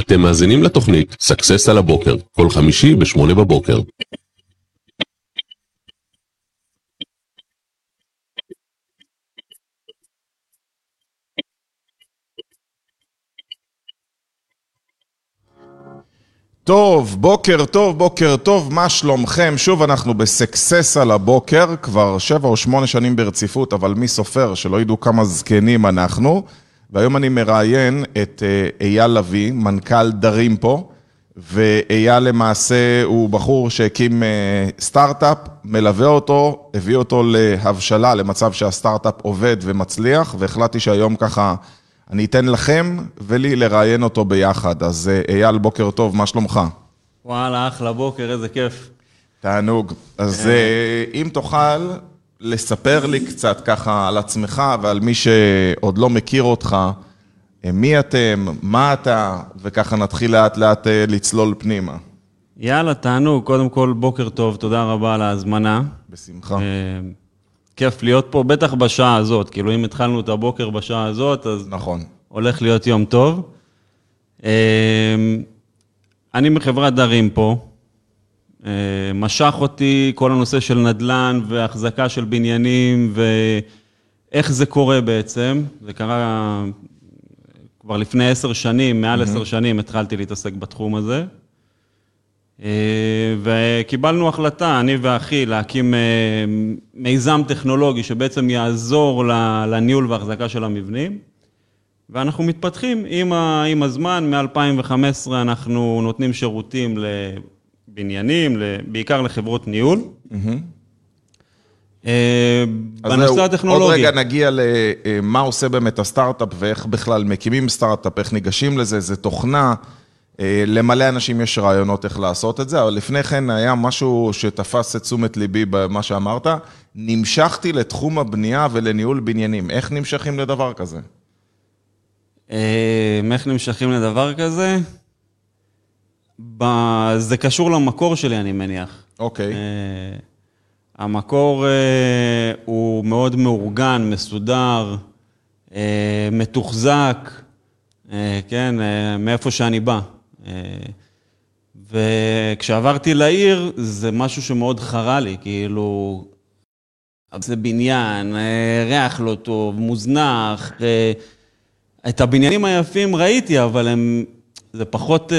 אתם מאזינים לתוכנית success על הבוקר, כל חמישי ב-8 בבוקר. טוב, בוקר טוב, בוקר טוב, מה שלומכם? שוב אנחנו בסקסס על הבוקר, כבר שבע או שמונה שנים ברציפות, אבל מי סופר, שלא ידעו כמה זקנים אנחנו. והיום אני מראיין את אה, אייל לביא, מנכ"ל דרים פה, ואייל למעשה הוא בחור שהקים אה, סטארט-אפ, מלווה אותו, הביא אותו להבשלה, למצב שהסטארט-אפ עובד ומצליח, והחלטתי שהיום ככה אני אתן לכם ולי לראיין אותו ביחד. אז אה, אייל, בוקר טוב, מה שלומך? וואלה, אחלה בוקר, איזה כיף. תענוג. אז אם תוכל לספר לי קצת ככה על עצמך ועל מי שעוד לא מכיר אותך, מי אתם, מה אתה, וככה נתחיל לאט לאט לצלול פנימה. יאללה, תענוג. קודם כל, בוקר טוב, תודה רבה על ההזמנה. בשמחה. כיף להיות פה, בטח בשעה הזאת. כאילו, אם התחלנו את הבוקר בשעה הזאת, אז... נכון. הולך להיות יום טוב. אני מחברת דרים פה. משך אותי כל הנושא של נדל"ן והחזקה של בניינים ואיך זה קורה בעצם. זה קרה כבר לפני עשר שנים, מעל עשר שנים התחלתי להתעסק בתחום הזה. וקיבלנו החלטה, אני ואחי, להקים מיזם טכנולוגי שבעצם יעזור לניהול והחזקה של המבנים. ואנחנו מתפתחים עם, עם הזמן, מ-2015 אנחנו נותנים שירותים לבניינים, בעיקר לחברות ניהול. בנושא הטכנולוגי. עוד רגע נגיע למה עושה באמת הסטארט-אפ ואיך בכלל מקימים סטארט-אפ, איך ניגשים לזה, זה תוכנה. למלא אנשים יש רעיונות איך לעשות את זה, אבל לפני כן היה משהו שתפס את תשומת ליבי במה שאמרת, נמשכתי לתחום הבנייה ולניהול בניינים. איך נמשכים לדבר כזה? איך נמשכים לדבר כזה? זה קשור למקור שלי, אני מניח. אוקיי. המקור הוא מאוד מאורגן, מסודר, מתוחזק, כן, מאיפה שאני בא. וכשעברתי לעיר, זה משהו שמאוד חרה לי, כאילו, זה בניין, ריח לא טוב, מוזנח. את הבניינים היפים ראיתי, אבל הם... זה פחות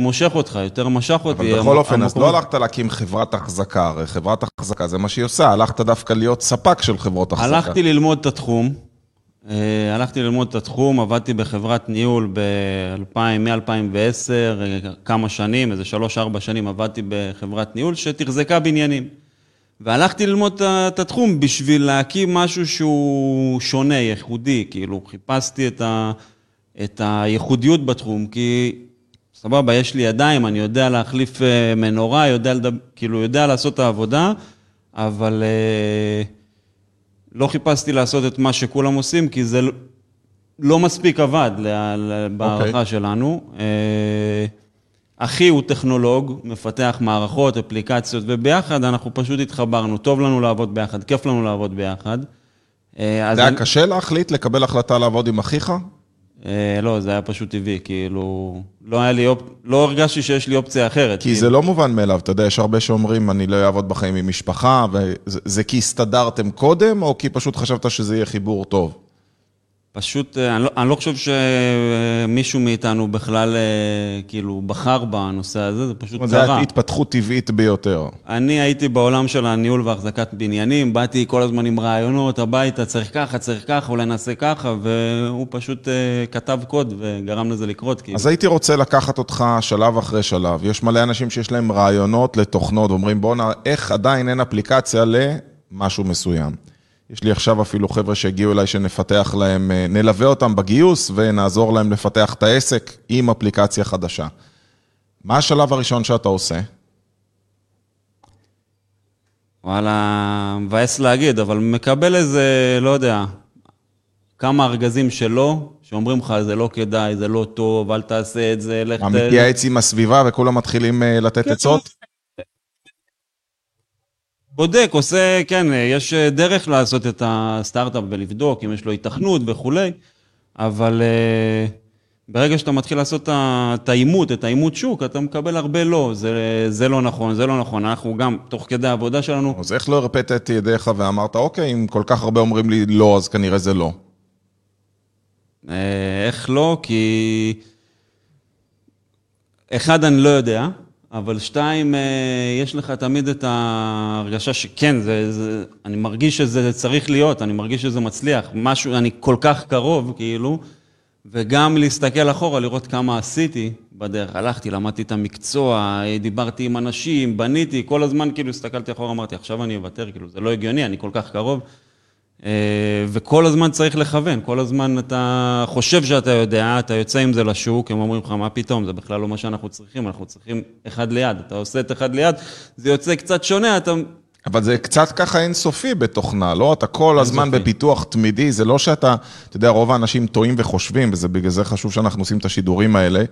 מושך אותך, יותר משך אותי. אבל בכל אופן, אז לא הלכת להקים חברת החזקה, הרי חברת החזקה זה מה שהיא עושה, הלכת דווקא להיות ספק של חברות החזקה. הלכתי ללמוד את התחום, הלכתי ללמוד את התחום, עבדתי בחברת ניהול מ-2010, כמה שנים, איזה שלוש-ארבע שנים עבדתי בחברת ניהול שתחזקה בניינים. והלכתי ללמוד את התחום בשביל להקים משהו שהוא שונה, ייחודי, כאילו חיפשתי את, ה, את הייחודיות בתחום, כי סבבה, יש לי ידיים, אני יודע להחליף מנורה, יודע, כאילו, יודע לעשות את העבודה, אבל לא חיפשתי לעשות את מה שכולם עושים, כי זה לא מספיק עבד בהערכה okay. שלנו. אחי הוא טכנולוג, מפתח מערכות, אפליקציות, וביחד אנחנו פשוט התחברנו. טוב לנו לעבוד ביחד, כיף לנו לעבוד ביחד. זה היה אני... קשה להחליט, לקבל החלטה לעבוד עם אחיך? לא, זה היה פשוט טבעי, כאילו, לא היה לי, לא הרגשתי שיש לי אופציה אחרת. כי זה לא מובן מאליו, אתה יודע, יש הרבה שאומרים, אני לא אעבוד בחיים עם משפחה, וזה כי הסתדרתם קודם, או כי פשוט חשבת שזה יהיה חיבור טוב? פשוט, אני לא, אני לא חושב שמישהו מאיתנו בכלל כאילו בחר בנושא הזה, זה פשוט קרה. זה היה התפתחות טבעית ביותר. אני הייתי בעולם של הניהול והחזקת בניינים, באתי כל הזמן עם רעיונות, הביתה, צריך ככה, צריך ככה, אולי נעשה ככה, והוא פשוט כתב קוד וגרם לזה לקרות. כאילו. אז הייתי רוצה לקחת אותך שלב אחרי שלב. יש מלא אנשים שיש להם רעיונות לתוכנות, ואומרים בואנה, איך עדיין אין אפליקציה למשהו מסוים. יש לי עכשיו אפילו חבר'ה שהגיעו אליי שנפתח להם, נלווה אותם בגיוס ונעזור להם לפתח את העסק עם אפליקציה חדשה. מה השלב הראשון שאתה עושה? וואלה, מבאס להגיד, אבל מקבל איזה, לא יודע, כמה ארגזים שלא, שאומרים לך, זה לא כדאי, זה לא טוב, אל תעשה את זה, לך... מתייעץ עם הסביבה וכולם מתחילים לתת עצות? בודק, עושה, כן, יש דרך לעשות את הסטארט-אפ ולבדוק אם יש לו התכנות וכולי, אבל אה, ברגע שאתה מתחיל לעשות את העימות, את העימות שוק, אתה מקבל הרבה לא, זה, זה לא נכון, זה לא נכון. אנחנו גם, תוך כדי העבודה שלנו, אז איך לא הרפאת את ידיך ואמרת, אוקיי, אם כל כך הרבה אומרים לי לא, אז כנראה זה לא. אה, איך לא? כי... אחד, אני לא יודע, אבל שתיים, אה, יש לך תמיד את ההרגשה שכן, זה, זה, אני מרגיש שזה צריך להיות, אני מרגיש שזה מצליח. משהו, אני כל כך קרוב, כאילו, וגם להסתכל אחורה, לראות כמה עשיתי בדרך. הלכתי, למדתי את המקצוע, דיברתי עם אנשים, בניתי, כל הזמן כאילו הסתכלתי אחורה, אמרתי, עכשיו אני אוותר, כאילו, זה לא הגיוני, אני כל כך קרוב. אה, וכל הזמן צריך לכוון, כל הזמן אתה חושב שאתה יודע, אתה יוצא עם זה לשוק, הם אומרים לך, מה פתאום, זה בכלל לא מה שאנחנו צריכים, אנחנו צריכים אחד ליד. אתה עושה את אחד ליד, זה יוצא קצת שונה, אתה... אבל זה קצת ככה אינסופי בתוכנה, לא? אתה כל הזמן אינסופי. בפיתוח תמידי, זה לא שאתה, אתה יודע, רוב האנשים טועים וחושבים, וזה בגלל זה חשוב שאנחנו עושים את השידורים האלה.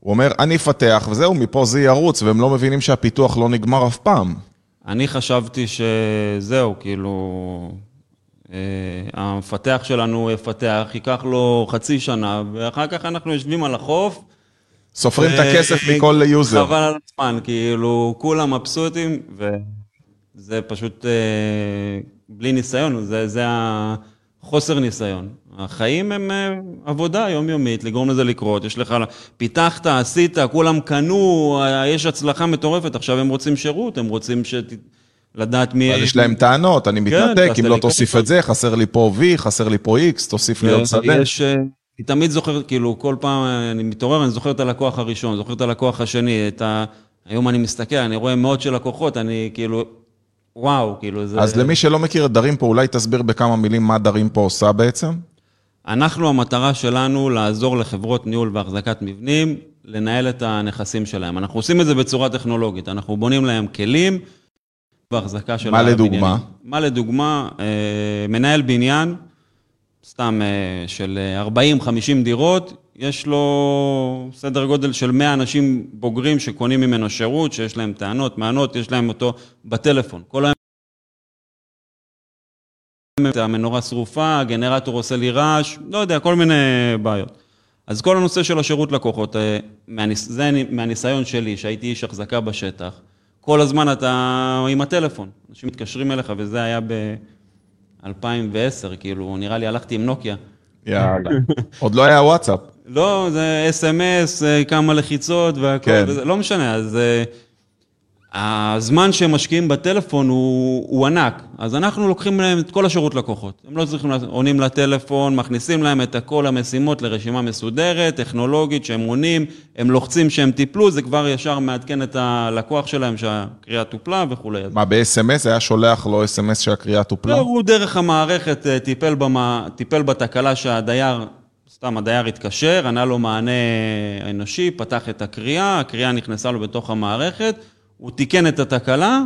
הוא אומר, אני אפתח, וזהו, מפה זה ירוץ, והם לא מבינים שהפיתוח לא נגמר אף פעם. אני חשבתי שזהו, כאילו, המפתח שלנו יפתח, ייקח לו חצי שנה, ואחר כך אנחנו יושבים על החוף. סופרים את הכסף מכל יוזר. חבל על הזמן, כאילו, כולם מבסוטים, וזה פשוט אה, בלי ניסיון, זה, זה החוסר ניסיון. החיים הם אה, עבודה יומיומית, לגרום לזה לקרות. יש לך, פיתחת, עשית, כולם קנו, אה, יש הצלחה מטורפת, עכשיו הם רוצים שירות, הם רוצים שת... לדעת מי... אז יש להם טענות, אני מתנתק, תעשה אם לא תוסיף. את זה, חסר לי פה V, חסר לי פה X, תוסיף לי עוד שדה. יש, אה, אני תמיד זוכר, כאילו, כל פעם אני מתעורר, אני זוכר את הלקוח הראשון, זוכר את הלקוח השני, את ה... היום אני מסתכל, אני רואה מאות של לקוחות, אני כאילו, וואו, כאילו זה... אז למי שלא מכיר את דרים פה, אולי תסביר בכמה מילים מה דרים פה עושה בעצם? אנחנו, המטרה שלנו לעזור לחברות ניהול והחזקת מבנים, לנהל את הנכסים שלהם. אנחנו עושים את זה בצורה טכנולוגית, אנחנו בונים להם כלים והחזקה של מה הבניינים. לדוגמה? מה לדוגמה? אה, מנהל בניין, סתם אה, של 40-50 דירות, יש לו סדר גודל של 100 אנשים בוגרים שקונים ממנו שירות, שיש להם טענות, מענות, יש להם אותו בטלפון. כל היום המנורה שרופה, הגנרטור עושה לי רעש, לא יודע, כל מיני בעיות. אז כל הנושא של השירות לקוחות, אה, מהניס... זה מהניסיון שלי, שהייתי איש החזקה בשטח, כל הזמן אתה עם הטלפון, אנשים מתקשרים אליך, וזה היה ב-2010, כאילו, נראה לי הלכתי עם נוקיה. יאללה. עוד לא היה וואטסאפ. לא, זה אס.אם.אס, אה, כמה לחיצות והכל, כן. וזה, לא משנה, אז אה, הזמן שהם משקיעים בטלפון הוא, הוא ענק, אז אנחנו לוקחים להם את כל השירות לקוחות. הם לא צריכים, עונים לטלפון, מכניסים להם את כל המשימות לרשימה מסודרת, טכנולוגית, שהם עונים, הם לוחצים שהם טיפלו, זה כבר ישר מעדכן את הלקוח שלהם שהקריאה טופלה וכולי. מה, ב-SMS היה שולח לו SMS שהקריאה טופלה? לא, הוא דרך המערכת אה, טיפל, במה, טיפל בתקלה שהדייר, סתם הדייר התקשר, ענה לו מענה אנושי, פתח את הקריאה, הקריאה נכנסה לו בתוך המערכת, הוא תיקן את התקלה,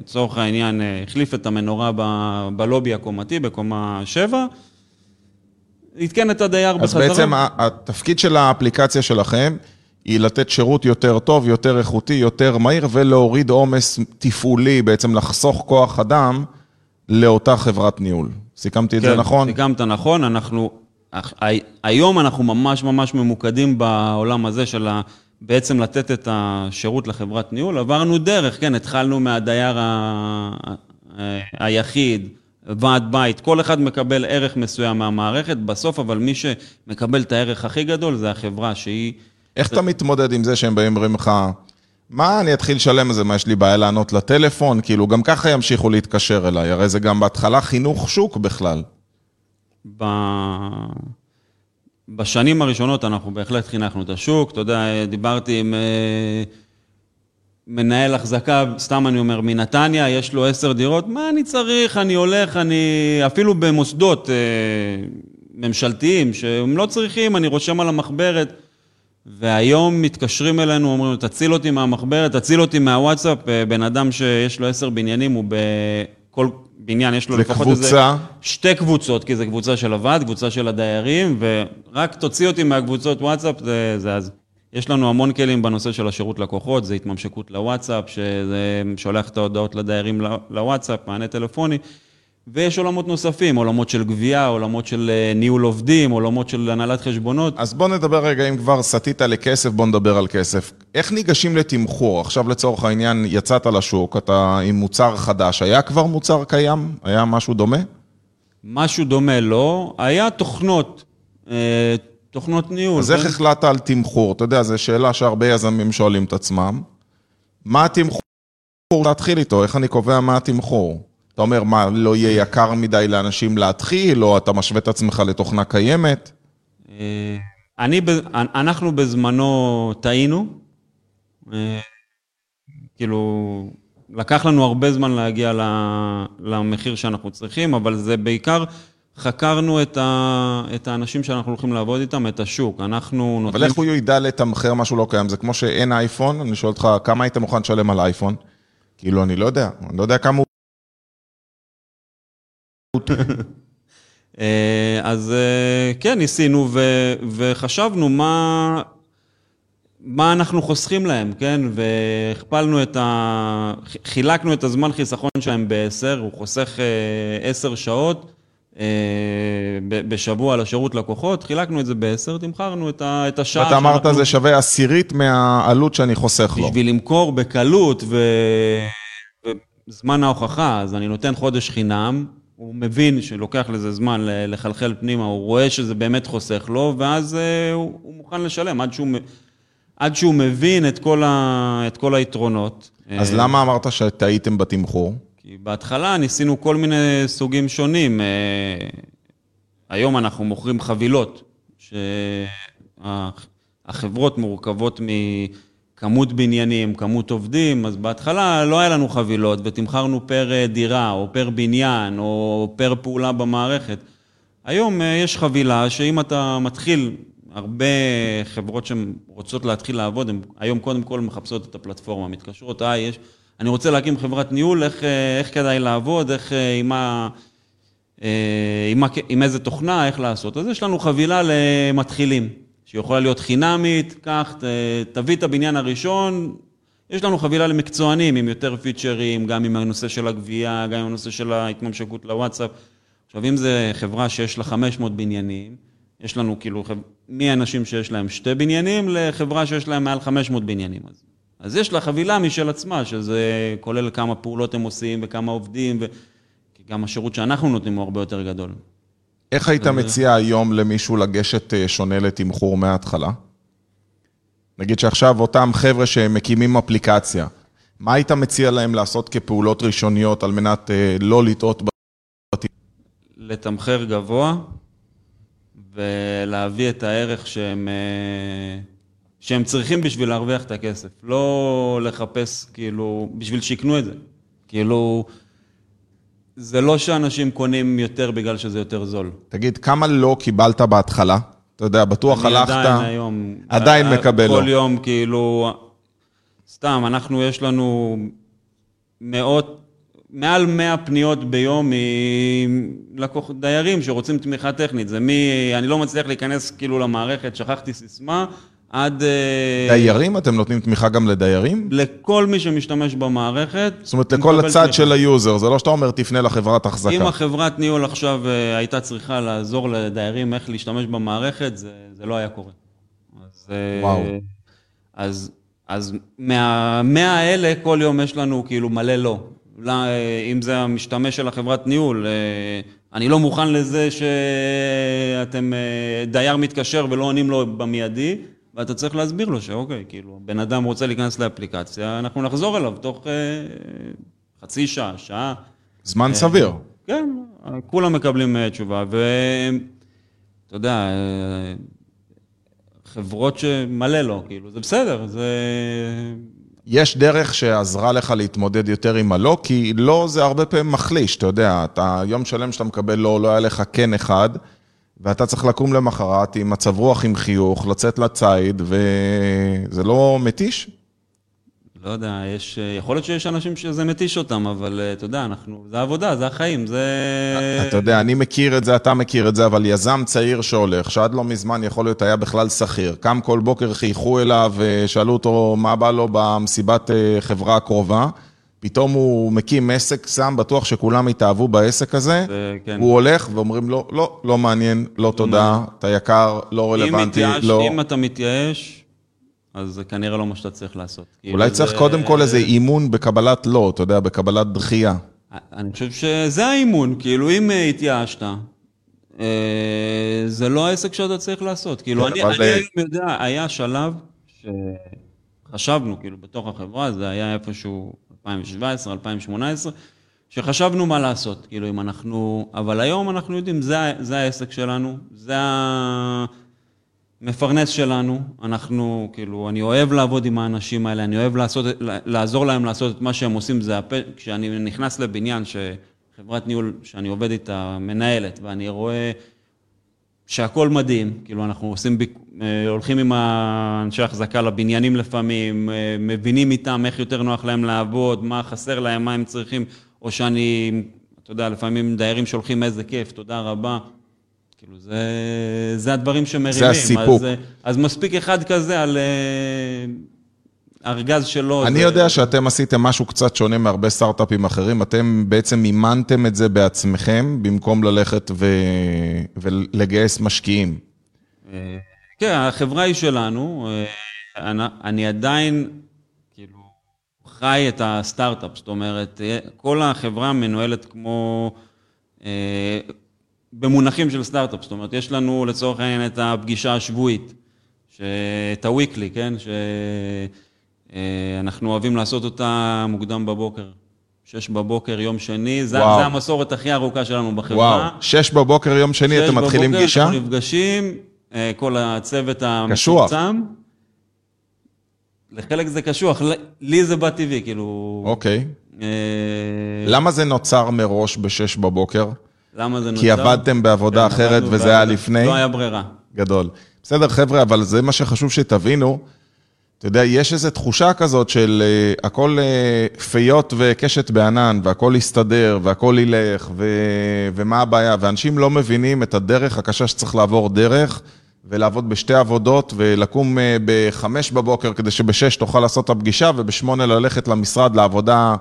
לצורך העניין החליף את המנורה ב- בלובי הקומתי, בקומה 7, עדכן את הדייר אז בחזרה. בעצם ה- התפקיד של האפליקציה שלכם היא לתת שירות יותר טוב, יותר איכותי, יותר מהיר, ולהוריד עומס תפעולי, בעצם לחסוך כוח אדם לאותה חברת ניהול. סיכמתי את זה נכון? כן, סיכמת נכון, אנחנו, היום אנחנו ממש ממש ממוקדים בעולם הזה של ה, בעצם לתת את השירות לחברת ניהול. עברנו דרך, כן, התחלנו מהדייר ה, היחיד, ועד בית, כל אחד מקבל ערך מסוים מהמערכת, בסוף אבל מי שמקבל את הערך הכי גדול זה החברה שהיא... איך אתה מתמודד עם זה שהם באים ואומרים לך, מה, אני אתחיל לשלם על זה, מה, יש לי בעיה לענות לטלפון? כאילו, גם ככה ימשיכו להתקשר אליי, הרי זה גם בהתחלה חינוך שוק בכלל. ב... בשנים הראשונות אנחנו בהחלט חינכנו את השוק. אתה יודע, דיברתי עם אה, מנהל החזקה, סתם אני אומר, מנתניה, יש לו עשר דירות, מה אני צריך? אני הולך, אני... אפילו במוסדות אה, ממשלתיים, שהם לא צריכים, אני רושם על המחברת. והיום מתקשרים אלינו, אומרים, תציל אותי מהמחברת, תציל אותי מהוואטסאפ. אה, בן אדם שיש לו עשר בניינים, הוא בכל בניין, יש לו לפחות איזה... קבוצה, שתי קבוצות, כי זו קבוצה של הוועד, קבוצה של הדיירים, ורק תוציא אותי מהקבוצות וואטסאפ, זה, זה אז. יש לנו המון כלים בנושא של השירות לקוחות, זה התממשקות לוואטסאפ, שזה שולח את ההודעות לדיירים לוואטסאפ, מענה טלפוני, ויש עולמות נוספים, עולמות של גבייה, עולמות של אה, ניהול עובדים, עולמות של הנהלת חשבונות. אז בוא נדבר רגע, אם כבר סטית לכסף, בוא נדבר על כסף. איך ניגשים לתמחור? עכשיו לצורך העניין, יצאת לשוק, אתה עם מוצר חדש, היה כבר מוצר קיים? היה משהו דומה? משהו דומה לא, היה תוכנות, אה, תוכנות ניהול. אז איך כן? החלטת על תמחור? אתה יודע, זו שאלה שהרבה יזמים שואלים את עצמם. מה התמחור להתחיל איתו? איך אני קובע מה התמחור? אתה אומר, מה, לא יהיה יקר מדי לאנשים להתחיל, או אתה משווה את עצמך לתוכנה קיימת? אה, אני, אנחנו בזמנו טעינו, אה, כאילו, לקח לנו הרבה זמן להגיע למחיר שאנחנו צריכים, אבל זה בעיקר, חקרנו את, ה, את האנשים שאנחנו הולכים לעבוד איתם, את השוק. אנחנו נותנים... אבל איך הוא ידע לתמחר משהו לא קיים? זה כמו שאין אייפון, אני שואל אותך, כמה היית מוכן לשלם על אייפון? כאילו, אני לא יודע, אני לא יודע כמה הוא... אה, אז אה, כן, ניסינו ו- וחשבנו מה, מה אנחנו חוסכים להם, כן? והכפלנו את ה... חילקנו את הזמן חיסכון שלהם בעשר, הוא חוסך אה, עשר שעות בשבוע לשירות לקוחות, חילקנו את זה בעשר, תמכרנו את, ה- את השעה ואתה אמרת שאנחנו- זה שווה עשירית מהעלות שאני חוסך לו. בשביל למכור בקלות ו... וזמן ההוכחה, אז אני נותן חודש חינם, הוא מבין שלוקח לזה זמן לחלחל פנימה, הוא רואה שזה באמת חוסך לו, ואז אה, הוא, הוא מוכן לשלם עד שהוא, מ- עד שהוא מבין את כל, ה... את כל היתרונות. אז אה, למה אמרת שטעיתם בתמחור? כי בהתחלה ניסינו כל מיני סוגים שונים. אה, היום אנחנו מוכרים חבילות, שהחברות מורכבות מכמות בניינים, כמות עובדים, אז בהתחלה לא היה לנו חבילות ותמכרנו פר אה, דירה, או פר בניין, או פר פעולה במערכת. היום אה, יש חבילה שאם אתה מתחיל, הרבה חברות שרוצות להתחיל לעבוד, הן היום קודם כל מחפשות את הפלטפורמה, מתקשרות, אה, יש, אני רוצה להקים חברת ניהול, איך, אה, איך כדאי לעבוד, איך, עם, אה, עם, מה, עם איזה תוכנה, איך לעשות. אז יש לנו חבילה למתחילים, שיכולה להיות חינמית, קח, תביא את הבניין הראשון, יש לנו חבילה למקצוענים עם יותר פיצ'רים, גם עם הנושא של הגבייה, גם עם הנושא של ההתממשקות לוואטסאפ. עכשיו, אם זה חברה שיש לה 500 בניינים, יש לנו כאילו מאנשים שיש להם שתי בניינים לחברה שיש להם מעל 500 בניינים. אז, אז יש לה חבילה משל עצמה, שזה כולל כמה פעולות הם עושים וכמה עובדים, ו... כי גם השירות שאנחנו נותנים הוא הרבה יותר גדול. איך היית מציע היום למישהו לגשת אה, שונה לתמחור מההתחלה? נגיד שעכשיו אותם חבר'ה שמקימים אפליקציה, מה היית מציע להם לעשות כפעולות ראשוניות על מנת אה, לא לטעות ב... לתמחר גבוה ולהביא את הערך שהם, אה, שהם צריכים בשביל להרוויח את הכסף. לא לחפש, כאילו, בשביל שיקנו את זה. כאילו, זה לא שאנשים קונים יותר בגלל שזה יותר זול. תגיד, כמה לא קיבלת בהתחלה? אתה יודע, בטוח אני הלכת... עדיין היום... עדיין מקבל כל לא. יום, כאילו... סתם, אנחנו, יש לנו מאות, מעל 100 פניות ביום מלקוח, דיירים שרוצים תמיכה טכנית. זה מי... אני לא מצליח להיכנס כאילו למערכת, שכחתי סיסמה, עד... אה, דיירים? אתם נותנים תמיכה גם לדיירים? לכל מי שמשתמש במערכת. זאת אומרת, לכל הצד תמיכה. של ה user, זה לא שאתה אומר, תפנה לחברת האחזקה. החברת ניהול עכשיו אה, הייתה צריכה לעזור לדיירים איך להשתמש במערכת, זה, זה לא היה קורה. אז, אה, וואו. אז, אז מהמאה האלה, כל יום יש לנו כאילו מלא לא. לא, אם זה המשתמש של החברת ניהול, אני לא מוכן לזה שאתם, דייר מתקשר ולא עונים לו במיידי, ואתה צריך להסביר לו שאוקיי, כאילו, בן אדם רוצה להיכנס לאפליקציה, אנחנו נחזור אליו תוך אה, חצי שעה, שעה. זמן סביר. כן, כולם מקבלים אה, תשובה, ואתה יודע, אה, חברות שמלא לא, כאילו, זה בסדר, זה... יש דרך שעזרה לך להתמודד יותר עם הלא, כי לא זה הרבה פעמים מחליש, אתה יודע, אתה יום שלם שאתה מקבל לא, לא היה לך כן אחד, ואתה צריך לקום למחרת עם מצב רוח, עם חיוך, לצאת לציד, וזה לא מתיש? לא יודע, יש, אה, יכול להיות שיש אנשים שזה מתיש אותם, אבל אה, אתה יודע, אנחנו, זה עבודה, זה החיים, זה... אתה יודע, אני מכיר את זה, אתה מכיר את זה, אבל יזם צעיר שהולך, שעד לא מזמן יכול להיות היה בכלל שכיר, קם כל בוקר, חייכו אליו, ושאלו אותו מה בא לו במסיבת אה, חברה הקרובה, פתאום הוא מקים עסק, שם, בטוח שכולם התאהבו בעסק הזה, זה, כן. הוא הולך ואומרים לו, לא, לא מעניין, לא תודה, אתה יקר, לא רלוונטי, מתייאש, לא... אם אתה מתייאש, אז זה כנראה לא מה שאתה צריך לעשות. אולי כאילו צריך זה- קודם כל איזה אימון בקבלת לא, אתה יודע, בקבלת דחייה. אני חושב שזה האימון, כאילו אם אה, התייאשת, אה, זה לא העסק שאתה צריך לעשות. כאילו, כן, אני אני אה, היום יודע, היה שלב שחשבנו, כאילו, בתוך החברה, זה היה איפשהו 2017, 2018, שחשבנו מה לעשות, כאילו, אם אנחנו... אבל היום אנחנו יודעים, זה, זה העסק שלנו, זה המפרנס שלנו, אנחנו, כאילו, אני אוהב לעבוד עם האנשים האלה, אני אוהב לעשות, לעזור להם לעשות את מה שהם עושים, זה הפ... כשאני נכנס לבניין שחברת ניהול שאני עובד איתה מנהלת, ואני רואה שהכל מדהים, כאילו אנחנו עושים, ביק- הולכים עם האנשי החזקה לבניינים לפעמים, אה, מבינים איתם איך יותר נוח להם לעבוד, מה חסר להם, מה הם צריכים, או שאני, אתה יודע, לפעמים דיירים שולחים איזה כיף, תודה רבה. כאילו, זה, זה הדברים שמרימים. זה הסיפוק. אז, אה, אז מספיק אחד כזה על אה, ארגז שלו. אני זה- יודע שאתם עשיתם משהו קצת שונה מהרבה סטארט-אפים אחרים, אתם בעצם מימנתם את זה בעצמכם, במקום ללכת ו... ולגייס משקיעים. כן, החברה היא שלנו, אה, אני- אני עדיין, כאילו, חי את הסטארט-אפ, זאת אומרת, אה, כל החברה מנוהלת כמו, אה, במונחים של סטארט-אפ, זאת אומרת, יש לנו לצורך העניין את הפגישה השבועית, ש- את ה-weekly, כן, שאנחנו אוהבים לעשות אותה מוקדם בבוקר. שש בבוקר, יום שני, זה. זה המסורת הכי ארוכה שלנו בחברה. וואו, שש בבוקר יום שני שש אתם מתחילים בבוקר פגישה? אנחנו נפגשים, כל הצוות. המצומצם. לחלק זה קשוח, לי זה בא טבעי, כאילו... אוקיי. אה, למה זה נוצר מראש בשש בבוקר? למה זה נוצר? כי עבדתם בעבודה כן, אחרת וזה היה. לפני? לא היה ברירה. גדול. בסדר, חבר'ה, אבל זה מה שחשוב שתבינו. אתה יודע, יש איזו תחושה כזאת של uh, הכל uh, פיות וקשת בענן, והכל יסתדר, והכל ילך, ו... ומה הבעיה, ואנשים לא מבינים את הדרך הקשה שצריך לעבור דרך, ולעבוד בשתי עבודות, ולקום uh, בחמש בבוקר כדי שבשש תוכל לעשות את הפגישה, ובשמונה ללכת למשרד לעבודה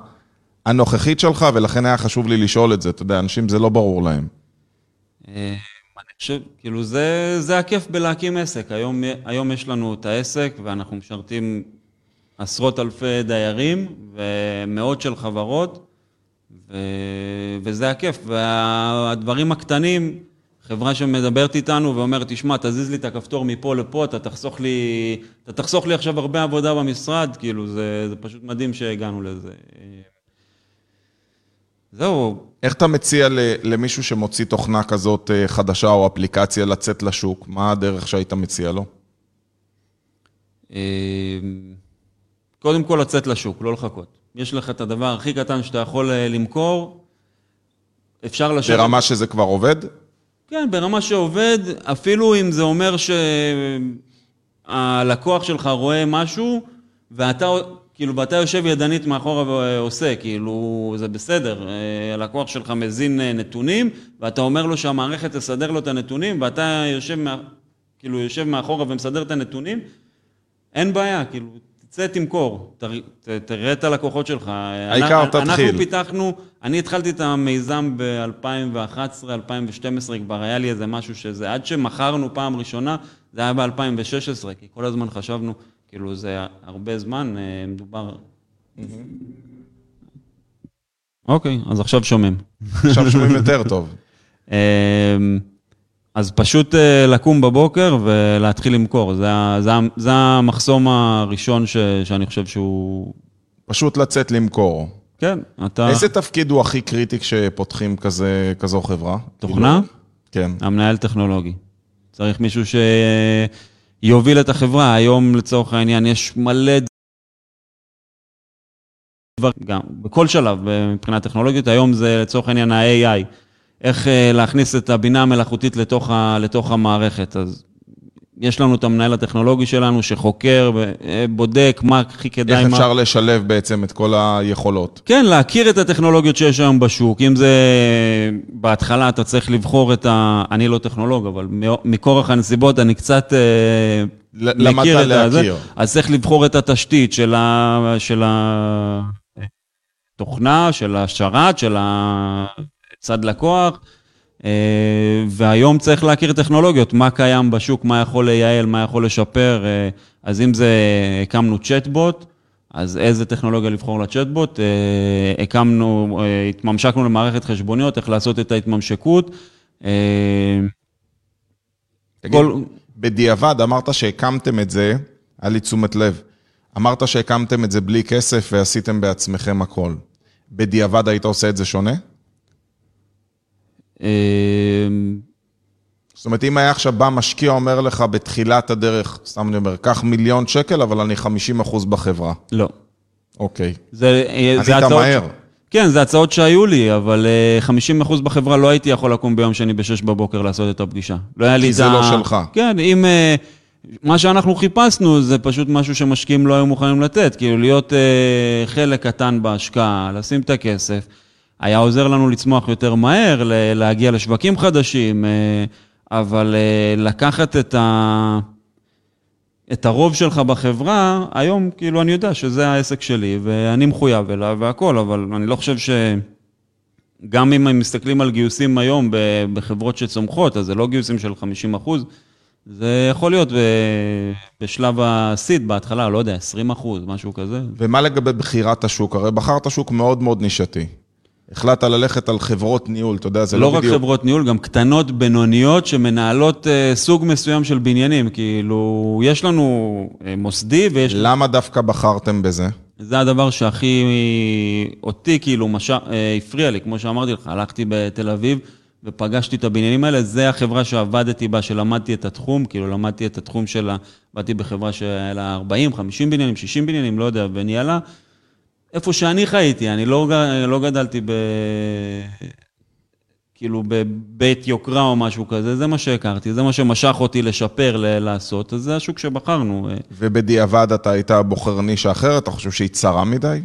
הנוכחית שלך, ולכן היה חשוב לי לשאול את זה. אתה יודע, אנשים זה לא ברור להם. אה, אני חושב, כאילו, זה, זה הכיף בלהקים עסק. היום, היום יש לנו את העסק, ואנחנו משרתים עשרות אלפי דיירים ומאות של חברות, ו, וזה הכיף. והדברים הקטנים, חברה שמדברת איתנו ואומרת, תשמע, תזיז לי את הכפתור מפה לפה, אתה תחסוך לי, אתה תחסוך לי עכשיו הרבה עבודה במשרד, כאילו, זה, זה פשוט מדהים שהגענו לזה. זהו, איך אתה מציע למישהו שמוציא תוכנה כזאת אה, חדשה או אפליקציה לצאת לשוק? מה הדרך שהיית מציע לו? אה, קודם כל לצאת לשוק, לא לחכות. יש לך את הדבר הכי קטן שאתה יכול אה, למכור, אפשר לשבת... ברמה שזה כבר עובד? כן, ברמה שעובד, אפילו אם זה אומר שהלקוח שלך רואה משהו, ואתה, כאילו, ואתה יושב ידנית מאחורה ועושה, כאילו, זה בסדר. אה, הלקוח שלך מזין אה, נתונים, ואתה אומר לו שהמערכת תסדר לו את הנתונים, ואתה יושב, מה, כאילו, יושב מאחורה ומסדר את הנתונים, אין בעיה, כאילו, תצא תמכור, ת, תראה את הלקוחות שלך. העיקר אנחנו- תתחיל. אנחנו פיתחנו, אני התחלתי את המיזם ב-2011, 2012, כבר היה לי איזה משהו שזה, עד שמכרנו פעם ראשונה, זה היה ב-2016, כי כל הזמן חשבנו, כאילו זה הרבה זמן, אה, מדובר... אוקיי, אז עכשיו שומעים. עכשיו שומעים יותר טוב. אמ, אז פשוט אה, לקום בבוקר ולהתחיל למכור, זה, זה, זה המחסום הראשון ש, שאני חושב שהוא... פשוט לצאת למכור. כן, אתה... איזה תפקיד הוא הכי קריטי כשפותחים כזה, כזו חברה? תוכנה? כן. המנהל טכנולוגי. צריך מישהו שיוביל את החברה. היום, לצורך העניין, יש מלא דברים, גם בכל שלב מבחינה טכנולוגית. היום זה לצורך העניין ה-AI. איך אה, להכניס את הבינה המלאכותית לתוך, ה, לתוך המערכת. אז יש לנו את המנהל הטכנולוגי שלנו שחוקר, אה, בודק מה הכי כדאי, איך מה... אפשר לשלב בעצם את כל היכולות? כן, להכיר את הטכנולוגיות שיש היום בשוק. אם זה בהתחלה אתה צריך לבחור את ה... אני לא טכנולוג, אבל מכורח הנסיבות אני קצת אה, למדת מכיר את הזה. להכיר. אז צריך לבחור את התשתית של ה... של. התוכנה, של השרת, של הצד לקוח, אה, והיום צריך להכיר טכנולוגיות, מה קיים בשוק, מה יכול לייעל, מה יכול לשפר. אה, אז אם זה, הקמנו צ'טבוט, אז איזה טכנולוגיה לבחור לצ'טבוט? אה, הקמנו, התממשקנו למערכת חשבוניות, איך לעשות את ההתממשקות. תגיד, כל... בדיעבד אמרת שהקמתם את זה, היה לי תשומת לב. אמרת שהקמתם את זה בלי כסף ועשיתם בעצמכם הכל. בדיעבד היית עושה את זה שונה? אמ, זאת אומרת, אם היה עכשיו בא משקיע אומר לך בתחילת הדרך, סתם אני אומר, קח מיליון שקל, אבל אני 50 אחוז בחברה. לא. אוקיי. זה, אה, זה הצעות... מהר. כן, זה הצעות שהיו לי, אבל 50 אה, אחוז בחברה לא הייתי יכול לקום ביום שני ב-6 בבוקר לעשות את הפגישה. לא היה לי את ה... כי זה לא שלך. כן, אם... אה, מה שאנחנו חיפשנו זה פשוט משהו שמשקיעים לא היו מוכנים לתת, כאילו להיות חלק קטן בהשקעה, לשים את הכסף. היה עוזר לנו לצמוח יותר מהר, להגיע לשווקים חדשים, אה, אבל אה, לקחת את, ה... את הרוב שלך בחברה, היום כאילו אני יודע שזה העסק שלי ואני מחויב אליו והכל, אבל אני לא חושב ש... גם אם הם מסתכלים על גיוסים היום בחברות שצומחות, אז זה לא גיוסים של 50 אחוז, זה יכול להיות בשלב הסיד בהתחלה, לא יודע, 20 אחוז, משהו כזה. ומה לגבי בחירת השוק? הרי בחרת שוק מאוד מאוד נישתי. החלטת ללכת על חברות ניהול, אתה יודע, זה לא, לא בדיוק... לא רק חברות ניהול, גם קטנות, בינוניות, שמנהלות uh, סוג מסוים של בניינים. כאילו, יש לנו uh, מוסדי ויש... למה דווקא בחרתם בזה? זה הדבר שהכי אותי, כאילו, מש... uh, הפריע לי, כמו שאמרתי לך, הלכתי בתל אביב ופגשתי את הבניינים האלה, זה החברה שעבדתי בה, שלמדתי את התחום, כאילו, למדתי את התחום של ה... באתי בחברה שהיה לה 40, 50 בניינים, 60 בניינים, לא יודע, וניהלה. איפה שאני חייתי, אני לא, לא גדלתי ב... כאילו בבית יוקרה או משהו כזה, זה מה שהכרתי, זה מה שמשך אותי לשפר, ל- לעשות, אז זה השוק שבחרנו. ובדיעבד אתה היית בוחר נישה אחרת, אתה חושב שהיא צרה מדי?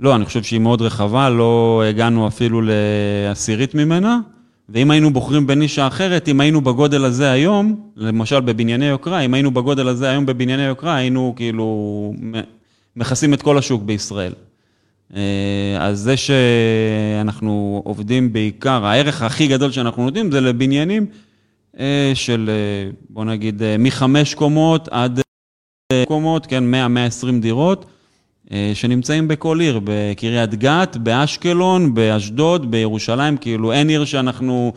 לא, אני חושב שהיא מאוד רחבה, לא הגענו אפילו לעשירית ממנה, ואם היינו בוחרים בנישה אחרת, אם היינו בגודל הזה היום, למשל בבנייני יוקרה, אם היינו בגודל הזה היום בבנייני יוקרה, היינו כאילו מכסים את כל השוק בישראל. אה, אז זה שאנחנו עובדים בעיקר, הערך הכי גדול שאנחנו נותנים זה לבניינים אה, של, אה, בוא נגיד, מחמש קומות עד קומות, כן, 100-120 דירות, שנמצאים בכל עיר, בקריית גת, באשקלון, באשדוד, בירושלים, כאילו אין עיר שאנחנו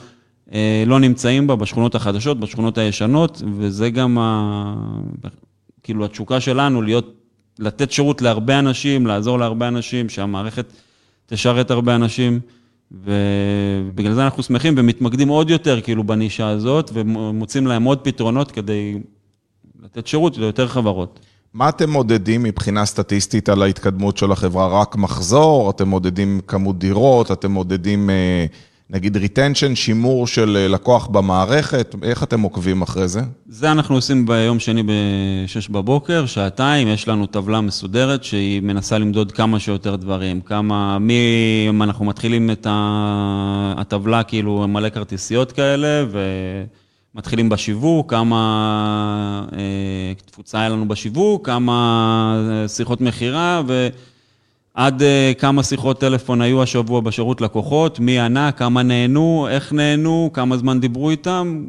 לא נמצאים בה, בשכונות החדשות, בשכונות הישנות, וזה גם, ה... כאילו, התשוקה שלנו להיות לתת שירות להרבה אנשים, לעזור להרבה אנשים, שהמערכת תשרת הרבה אנשים, ובגלל זה אנחנו שמחים ומתמקדים עוד יותר כאילו בנישה הזאת, ומוצאים להם עוד פתרונות כדי לתת שירות ליותר חברות. מה אתם מודדים מבחינה סטטיסטית על ההתקדמות של החברה? רק מחזור? אתם מודדים כמות דירות? אתם מודדים... אה... נגיד retention, שימור של אה, לקוח במערכת, איך אתם עוקבים אחרי זה? זה אנחנו עושים ביום שני ב-6 בבוקר, שעתיים, יש לנו טבלה מסודרת שהיא מנסה למדוד כמה שיותר דברים, כמה, מי, אם אנחנו מתחילים את הטבלה, כאילו מלא כרטיסיות כאלה, ומתחילים בשיווק, כמה אה, תפוצה היה לנו בשיווק, כמה אה, שיחות מכירה, ו... עד uh, כמה שיחות טלפון היו השבוע בשירות לקוחות, מי ענה, כמה נהנו, איך נהנו, כמה זמן דיברו איתם,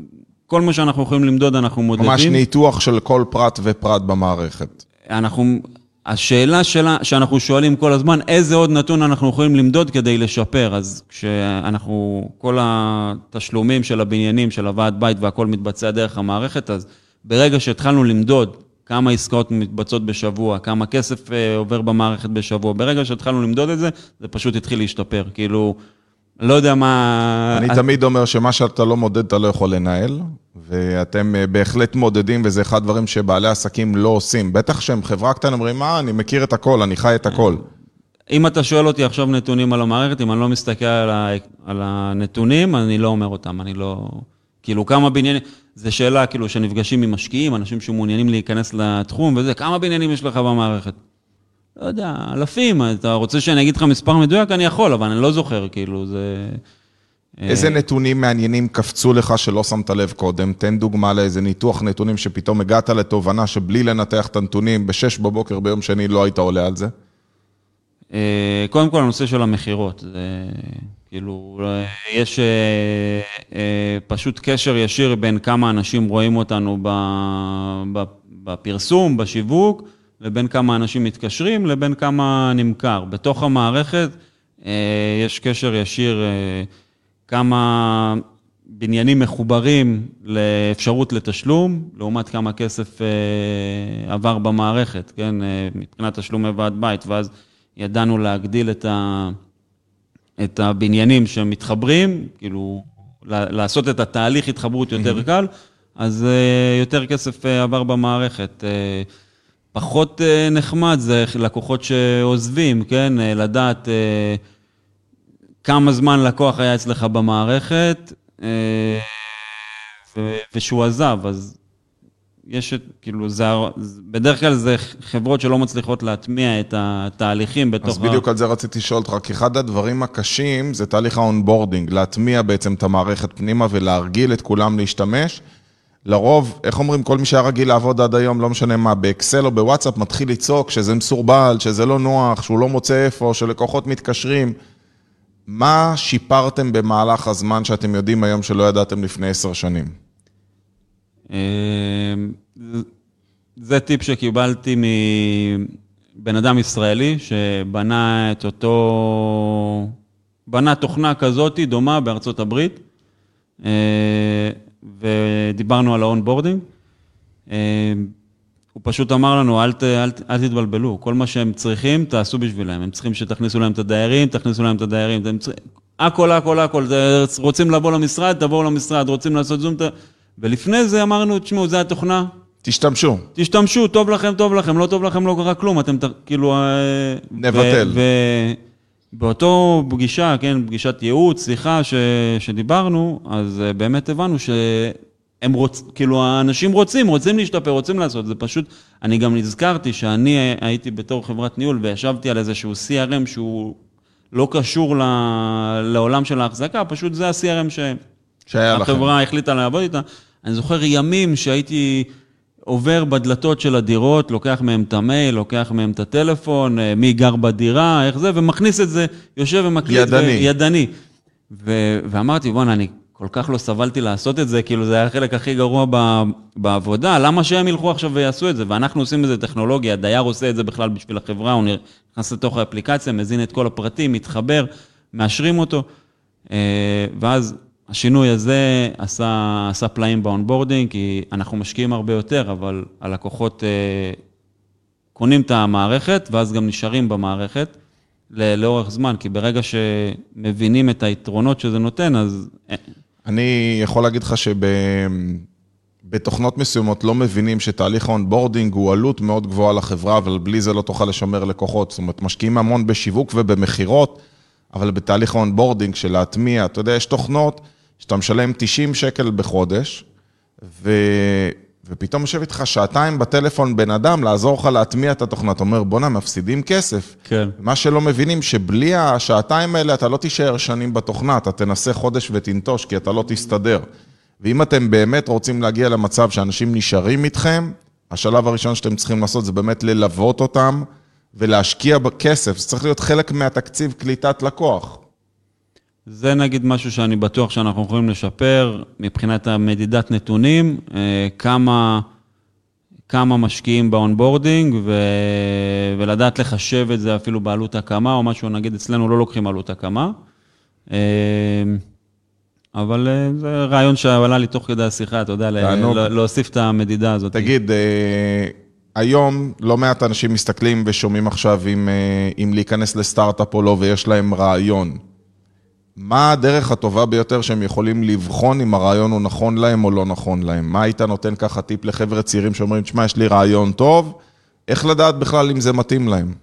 כל מה שאנחנו יכולים למדוד אנחנו מודדים. ממש ניתוח של כל פרט ופרט במערכת. אנחנו, השאלה שלה, שאנחנו שואלים כל הזמן, איזה עוד נתון אנחנו יכולים למדוד כדי לשפר? אז כשאנחנו, כל התשלומים של הבניינים, של הוועד בית והכל מתבצע דרך המערכת, אז ברגע שהתחלנו למדוד כמה עסקאות מתבצעות בשבוע, כמה כסף אה, עובר במערכת בשבוע. ברגע שהתחלנו למדוד את זה, זה פשוט התחיל להשתפר. כאילו, לא יודע מה... אני תמיד אומר שמה שאתה לא מודד, אתה לא יכול לנהל, ואתם אה, בהחלט מודדים, וזה אחד הדברים שבעלי עסקים לא עושים. בטח שהם חברה קטנה, אומרים, מה, אני מכיר את הכל, אני חי את הכל. אם אתה שואל אותי עכשיו נתונים על המערכת, אם אני לא מסתכל על הנתונים, אני לא אומר אותם, אני לא... כאילו, כמה בניינים... זו שאלה, כאילו, שנפגשים עם משקיעים, אנשים שמעוניינים להיכנס לתחום וזה, כמה בניינים יש לך במערכת? לא יודע, אלפים, אתה רוצה שאני אגיד לך מספר מדויק? אני יכול, אבל אני לא זוכר, כאילו, זה... אה, איזה נתונים מעניינים קפצו לך שלא שמת לב קודם? תן דוגמה לאיזה ניתוח נתונים שפתאום הגעת לתובנה שבלי לנתח את הנתונים, ב-6 בבוקר ביום שני לא היית עולה על זה. אה, קודם כל, הנושא של המכירות. זה כאילו, אה, יש אה, אה, פשוט קשר ישיר בין כמה אנשים רואים אותנו בפרסום, בשיווק, לבין כמה אנשים מתקשרים, לבין כמה נמכר. בתוך המערכת יש קשר ישיר כמה בניינים מחוברים לאפשרות לתשלום, לעומת כמה כסף עבר במערכת, כן, מבחינת תשלומי ועד בית, ואז ידענו להגדיל את, ה, את הבניינים שמתחברים, כאילו, לעשות את התהליך התחברות יותר קל, אז אה, יותר כסף אה, עבר במערכת. אה, פחות נחמד זה לקוחות שעוזבים, כן, לדעת... כמה זמן לקוח היה אצלך במערכת, ושהוא עזב, אז יש את, כאילו, זה, בדרך כלל זה חברות שלא מצליחות להטמיע את התהליכים בתוך אז בדיוק על זה רציתי לשאול אותך, כי אחד הדברים הקשים זה תהליך ה onboarding, להטמיע בעצם את המערכת פנימה ולהרגיל את כולם להשתמש. לרוב, איך אומרים, כל מי שהיה רגיל לעבוד עד היום, לא משנה מה, באקסל או בוואטסאפ, מתחיל לצעוק שזה מסורבל, שזה לא נוח, שהוא לא מוצא איפה, שלקוחות מתקשרים. מה שיפרתם במהלך הזמן שאתם יודעים היום שלא ידעתם לפני עשר שנים? אה, זה- טיפ שקיבלתי מבן אדם ישראלי שבנה את אותו... בנה תוכנה כזאת דומה בארצות הברית, אה, ודיברנו על ה onboarding. אה, הוא פשוט אמר לנו, אל, ת, אל, אל תתבלבלו, כל מה שהם צריכים, תעשו בשבילם. הם צריכים שתכניסו להם את הדיירים, תכניסו להם את הדיירים. הם צריכים... הכל, הכל, הכל. רוצים לבוא למשרד, תבואו למשרד. רוצים לעשות זום, ת... ולפני זה אמרנו, תשמעו, זה התוכנה, תשתמשו. תשתמשו, טוב לכם, טוב לכם, לא טוב לכם, לא קרה כלום, אתם כאילו... אה, נבטל. ובאותו פגישה, כן, פגישת ייעוץ, שיחה ש, שדיברנו, אז אה, באמת הבנו שהם רוצ... כאילו, האנשים רוצים, רוצים להשתפר, רוצים לעשות, זה פשוט... אני גם נזכרתי שאני הייתי בתור חברת ניהול וישבתי על איזשהו CRM שהוא לא קשור ל... לעולם של ההחזקה, פשוט זה ה-CRM ש... שהיה לכם. החברה החליטה לעבוד איתה. אני זוכר ימים שהייתי עובר בדלתות של הדירות, לוקח מהם את המייל, לוקח מהם את הטלפון, אה, מי גר בדירה, איך זה, ומכניס את זה, יושב ומקליט. ידני. ו- ידני. ו- ואמרתי, בואנה, אני כל כך לא סבלתי לעשות את זה, כאילו זה היה החלק הכי גרוע ב- בעבודה, למה שהם ילכו עכשיו ויעשו את זה? ואנחנו עושים איזה טכנולוגיה, הדייר עושה את זה בכלל בשביל החברה, הוא נכנס לתוך האפליקציה, מזין את כל הפרטים, מתחבר, מאשרים אותו, אה, ואז השינוי הזה עשה, עשה פלאים ב onboarding, כי אנחנו משקיעים הרבה יותר, אבל הלקוחות אה, קונים את המערכת, ואז גם נשארים במערכת לאורך זמן, כי ברגע שמבינים את היתרונות שזה נותן, אז אה, אני יכול להגיד לך שבתוכנות מסוימות לא מבינים שתהליך ה onboarding הוא עלות מאוד גבוהה לחברה, אבל בלי זה לא תוכל לשמר לקוחות. זאת אומרת, משקיעים המון בשיווק ובמכירות, אבל בתהליך ה onboarding של להטמיע, אתה יודע, יש תוכנות שאתה משלם 90 שקל בחודש, ו... ופתאום יושב איתך שעתיים בטלפון בן אדם לעזור לך להטמיע את התוכנה. אתה אומר, בואנה, מפסידים כסף. כן. מה שלא מבינים, שבלי השעתיים האלה אתה לא תישאר שנים בתוכנה, אתה תנסה חודש ותנטוש, כי אתה לא תסתדר. ואם אתם באמת רוצים להגיע למצב שאנשים נשארים איתכם, השלב הראשון שאתם צריכים לעשות זה באמת ללוות אותם ולהשקיע בכסף. זה צריך להיות חלק מהתקציב קליטת לקוח. זה נגיד משהו שאני בטוח שאנחנו יכולים לשפר מבחינת המדידת נתונים, אה, כמה, כמה משקיעים ב onboarding ו, ולדעת לחשב את זה אפילו בעלות הקמה או משהו, נגיד אצלנו לא לוקחים עלות הקמה. אה, אבל אה, זה רעיון שעלה לי תוך כדי השיחה, אתה יודע, להוסיף את המדידה הזאת. תגיד, היום לא מעט אנשים מסתכלים ושומעים עכשיו אם, אם להיכנס לסטארט-אפ או לא, ויש להם רעיון. מה הדרך הטובה ביותר שהם יכולים לבחון אם הרעיון הוא נכון להם או לא נכון להם? מה היית נותן ככה טיפ לחבר'ה צעירים שאומרים, תשמע, יש לי רעיון טוב, איך לדעת בכלל אם זה מתאים להם?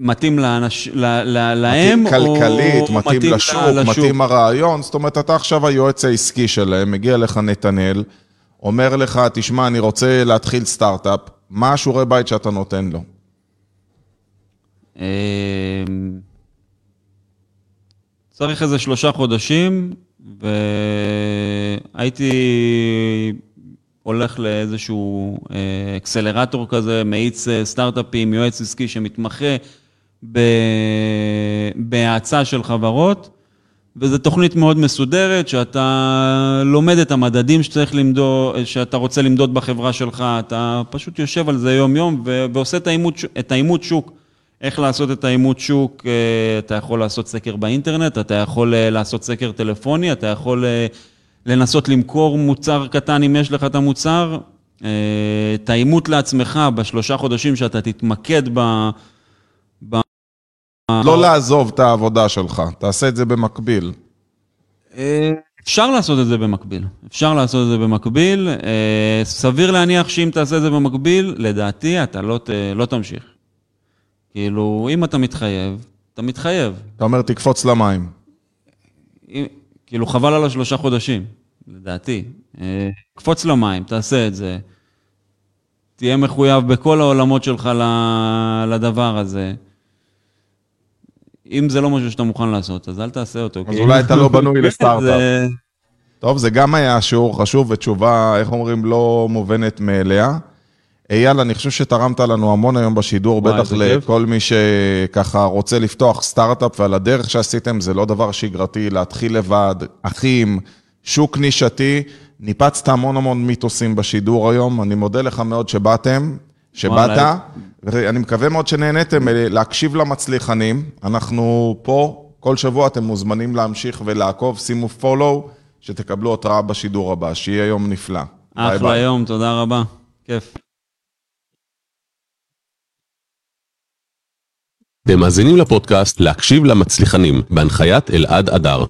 מתאים לאנש, ל, ל, להם, מתאים או כלכלית, מתאים ל- לשוק, מתאים הרעיון, זאת אומרת, אתה עכשיו היועץ העסקי שלהם, מגיע לך נתנאל, אומר לך, תשמע, אני רוצה להתחיל סטארט-אפ, מה השיעורי בית שאתה נותן לו? צריך איזה שלושה חודשים, והייתי הולך לאיזשהו אה, אקסלרטור כזה, מאיץ אה, סטארט-אפים, יועץ עסקי שמתמחה בהאצה של חברות, וזו תוכנית מאוד מסודרת, שאתה לומד את המדדים שצריך למדוד, שאתה רוצה למדוד בחברה שלך, אתה פשוט יושב על זה יום-יום ועושה את האימות שוק. איך לעשות את האימות שוק, אה, אתה יכול לעשות סקר באינטרנט, אתה יכול אה, לעשות סקר טלפוני, אתה יכול אה, לנסות למכור מוצר קטן אם יש לך את המוצר. את האימות לעצמך בשלושה חודשים שאתה תתמקד ב... ב... לא לעזוב את העבודה שלך, תעשה את זה במקביל. אפשר לעשות את זה במקביל. אפשר לעשות את זה במקביל. סביר להניח שאם תעשה את זה במקביל, לדעתי אתה לא, ת, לא תמשיך. כאילו, אם אתה מתחייב, אתה מתחייב. אתה אומר, תקפוץ למים. אם, כאילו, חבל על השלושה חודשים, לדעתי. אה, קפוץ למים, תעשה את זה. תהיה מחויב בכל העולמות שלך לדבר הזה. אם זה לא משהו שאתה מוכן לעשות, אז אל תעשה אותו. אז אולי אתה לא בנוי לסטארט-אפ. טוב, זה גם היה שיעור חשוב ותשובה, איך אומרים, לא מובנת מאליה. אייל, אני חושב שתרמת לנו המון היום בשידור, וואי, בטח כיף. לכל מי שככה רוצה לפתוח סטארט-אפ, ועל הדרך שעשיתם זה לא דבר שגרתי, להתחיל לבד, אחים, שוק נישתי. ניפצת המון המון מיתוסים בשידור היום, אני מודה לך מאוד שבאתם, שבאת. ואני מקווה מאוד שנהניתם אה, להקשיב למצליחנים. אנחנו פה, כל שבוע אתם מוזמנים להמשיך ולעקוב, שימו follow, שתקבלו התראה בשידור הבא, שיהיה יום נפלא. ביי אחלה ביי. יום, תודה רבה. כיף. אתם מאזינים לפודקאסט להקשיב למצליחנים, בהנחיית אלעד אדר.